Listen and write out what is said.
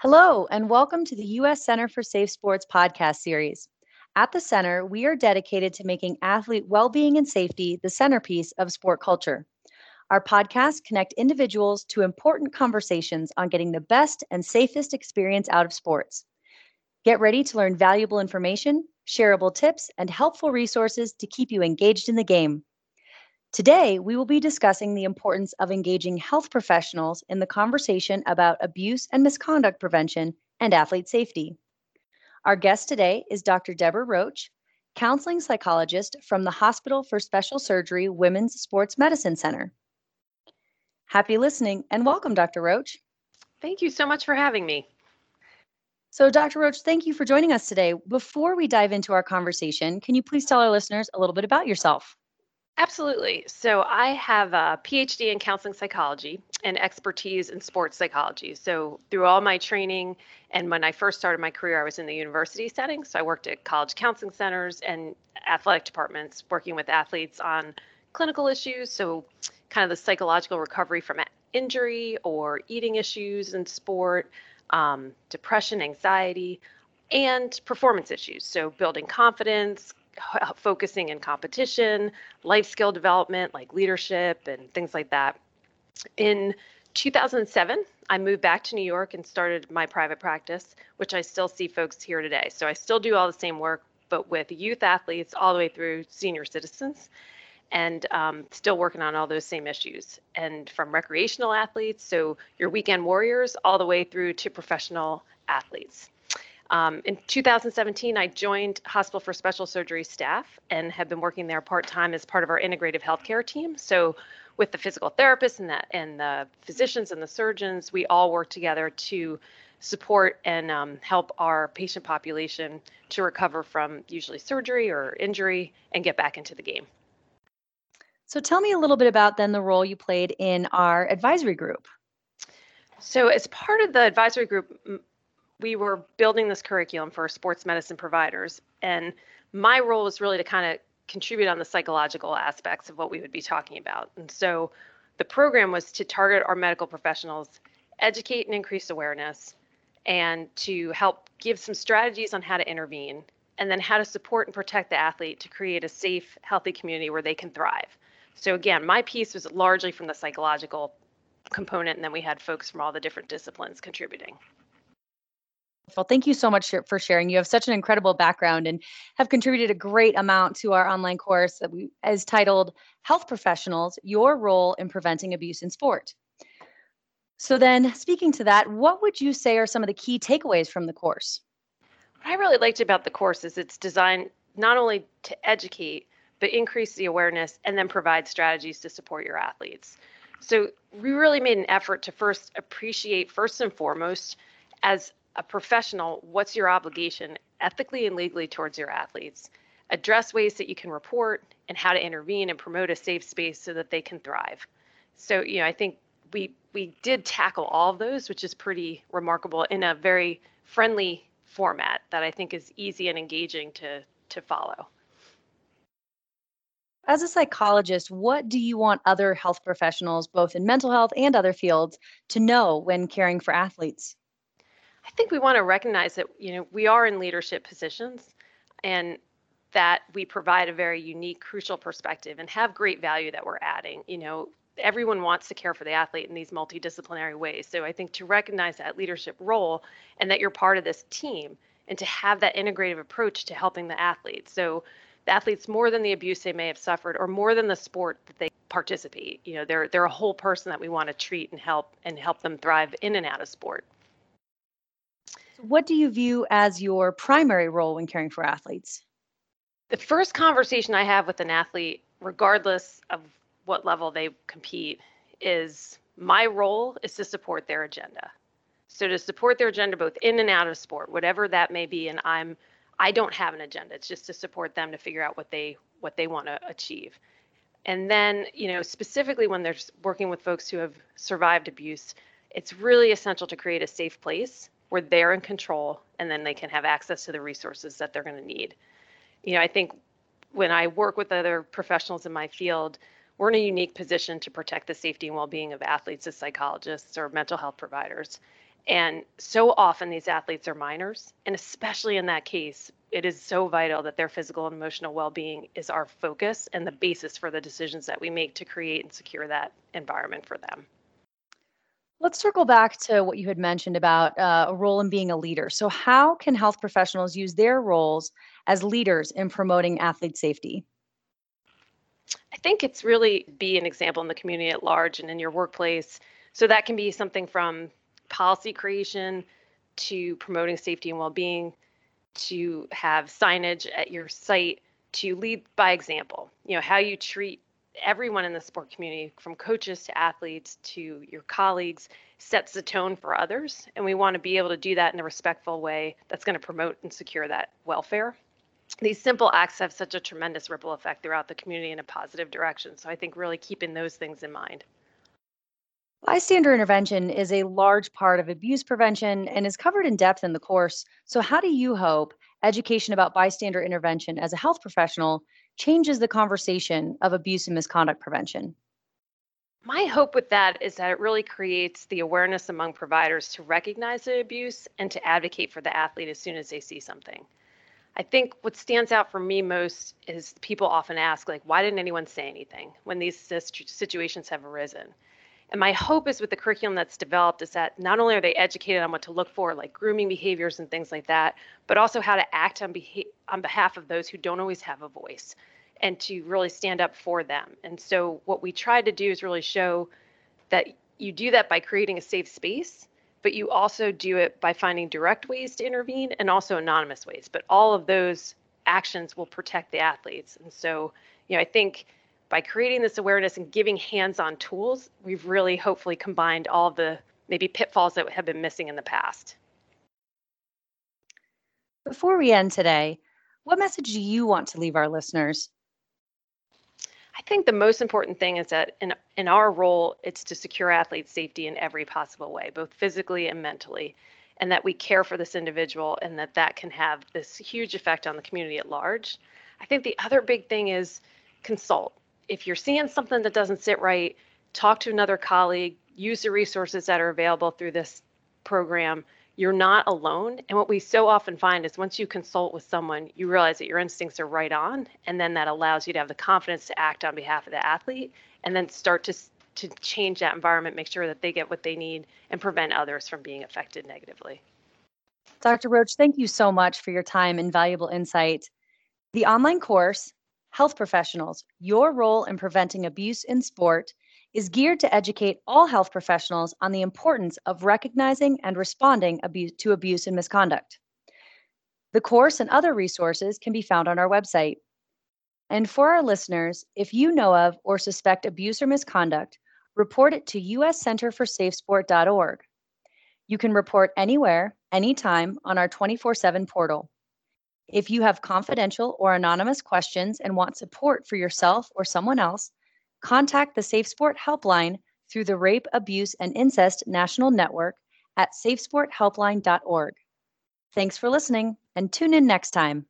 Hello, and welcome to the U.S. Center for Safe Sports podcast series. At the center, we are dedicated to making athlete well being and safety the centerpiece of sport culture. Our podcasts connect individuals to important conversations on getting the best and safest experience out of sports. Get ready to learn valuable information, shareable tips, and helpful resources to keep you engaged in the game. Today, we will be discussing the importance of engaging health professionals in the conversation about abuse and misconduct prevention and athlete safety. Our guest today is Dr. Deborah Roach, counseling psychologist from the Hospital for Special Surgery Women's Sports Medicine Center. Happy listening and welcome, Dr. Roach. Thank you so much for having me. So, Dr. Roach, thank you for joining us today. Before we dive into our conversation, can you please tell our listeners a little bit about yourself? Absolutely. So I have a PhD in counseling psychology and expertise in sports psychology. So through all my training and when I first started my career, I was in the university setting. So I worked at college counseling centers and athletic departments working with athletes on clinical issues. So kind of the psychological recovery from injury or eating issues in sport, um, depression, anxiety, and performance issues. So building confidence, focusing in competition, life skill development like leadership and things like that. In 2007, I moved back to New York and started my private practice, which I still see folks here today. So I still do all the same work, but with youth athletes all the way through senior citizens and um, still working on all those same issues. And from recreational athletes, so your weekend warriors, all the way through to professional athletes. Um, in 2017, I joined Hospital for Special Surgery staff and have been working there part time as part of our integrative healthcare team. So, with the physical therapists and the, and the physicians and the surgeons, we all work together to support and um, help our patient population to recover from usually surgery or injury and get back into the game. So, tell me a little bit about then the role you played in our advisory group. So, as part of the advisory group, we were building this curriculum for sports medicine providers and my role was really to kind of contribute on the psychological aspects of what we would be talking about. And so the program was to target our medical professionals educate and increase awareness and to help give some strategies on how to intervene and then how to support and protect the athlete to create a safe healthy community where they can thrive. So again my piece was largely from the psychological component and then we had folks from all the different disciplines contributing well, thank you so much for sharing. You have such an incredible background and have contributed a great amount to our online course that we is titled Health Professionals: Your Role in Preventing Abuse in Sport. So then, speaking to that, what would you say are some of the key takeaways from the course? What I really liked about the course is it's designed not only to educate, but increase the awareness and then provide strategies to support your athletes. So we really made an effort to first appreciate, first and foremost, as a professional, what's your obligation ethically and legally towards your athletes? Address ways that you can report and how to intervene and promote a safe space so that they can thrive. So, you know, I think we we did tackle all of those, which is pretty remarkable in a very friendly format that I think is easy and engaging to to follow. As a psychologist, what do you want other health professionals, both in mental health and other fields, to know when caring for athletes? I think we want to recognize that you know we are in leadership positions and that we provide a very unique crucial perspective and have great value that we're adding. You know everyone wants to care for the athlete in these multidisciplinary ways. So i think to recognize that leadership role and that you're part of this team and to have that integrative approach to helping the athletes. So the athletes more than the abuse they may have suffered or more than the sport that they participate you know they're they're a whole person that we want to treat and help and help them thrive in and out of sport what do you view as your primary role when caring for athletes? The first conversation I have with an athlete, regardless of what level they compete, is my role is to support their agenda. So to support their agenda both in and out of sport, whatever that may be, and I'm I don't have an agenda. It's just to support them to figure out what they what they want to achieve. And then, you know, specifically when they're working with folks who have survived abuse, it's really essential to create a safe place where they're in control and then they can have access to the resources that they're going to need. You know, I think when I work with other professionals in my field, we're in a unique position to protect the safety and well-being of athletes as psychologists or mental health providers. And so often these athletes are minors, and especially in that case, it is so vital that their physical and emotional well-being is our focus and the basis for the decisions that we make to create and secure that environment for them. Let's circle back to what you had mentioned about uh, a role in being a leader. So, how can health professionals use their roles as leaders in promoting athlete safety? I think it's really be an example in the community at large and in your workplace. So, that can be something from policy creation to promoting safety and well being to have signage at your site to lead by example. You know, how you treat everyone in the sport community, from coaches to athletes to your colleagues, sets the tone for others. And we want to be able to do that in a respectful way that's going to promote and secure that welfare. These simple acts have such a tremendous ripple effect throughout the community in a positive direction. So I think really keeping those things in mind. Bystander intervention is a large part of abuse prevention and is covered in depth in the course. So, how do you hope education about bystander intervention as a health professional changes the conversation of abuse and misconduct prevention? My hope with that is that it really creates the awareness among providers to recognize the abuse and to advocate for the athlete as soon as they see something. I think what stands out for me most is people often ask, like, why didn't anyone say anything when these situations have arisen? And my hope is with the curriculum that's developed is that not only are they educated on what to look for, like grooming behaviors and things like that, but also how to act on, beha- on behalf of those who don't always have a voice and to really stand up for them. And so what we try to do is really show that you do that by creating a safe space, but you also do it by finding direct ways to intervene and also anonymous ways. But all of those actions will protect the athletes. And so, you know, I think by creating this awareness and giving hands-on tools, we've really hopefully combined all the maybe pitfalls that have been missing in the past. Before we end today, what message do you want to leave our listeners? I think the most important thing is that in in our role, it's to secure athlete safety in every possible way, both physically and mentally, and that we care for this individual and that that can have this huge effect on the community at large. I think the other big thing is consult if you're seeing something that doesn't sit right, talk to another colleague, use the resources that are available through this program. You're not alone. And what we so often find is once you consult with someone, you realize that your instincts are right on. And then that allows you to have the confidence to act on behalf of the athlete and then start to, to change that environment, make sure that they get what they need, and prevent others from being affected negatively. Dr. Roach, thank you so much for your time and valuable insight. The online course, health professionals, your role in preventing abuse in sport is geared to educate all health professionals on the importance of recognizing and responding abuse, to abuse and misconduct. The course and other resources can be found on our website. And for our listeners, if you know of or suspect abuse or misconduct, report it to uscenterforsafesport.org. You can report anywhere, anytime on our 24 7 portal. If you have confidential or anonymous questions and want support for yourself or someone else, contact the Safe Sport Helpline through the Rape, Abuse, and Incest National Network at safesporthelpline.org. Thanks for listening and tune in next time.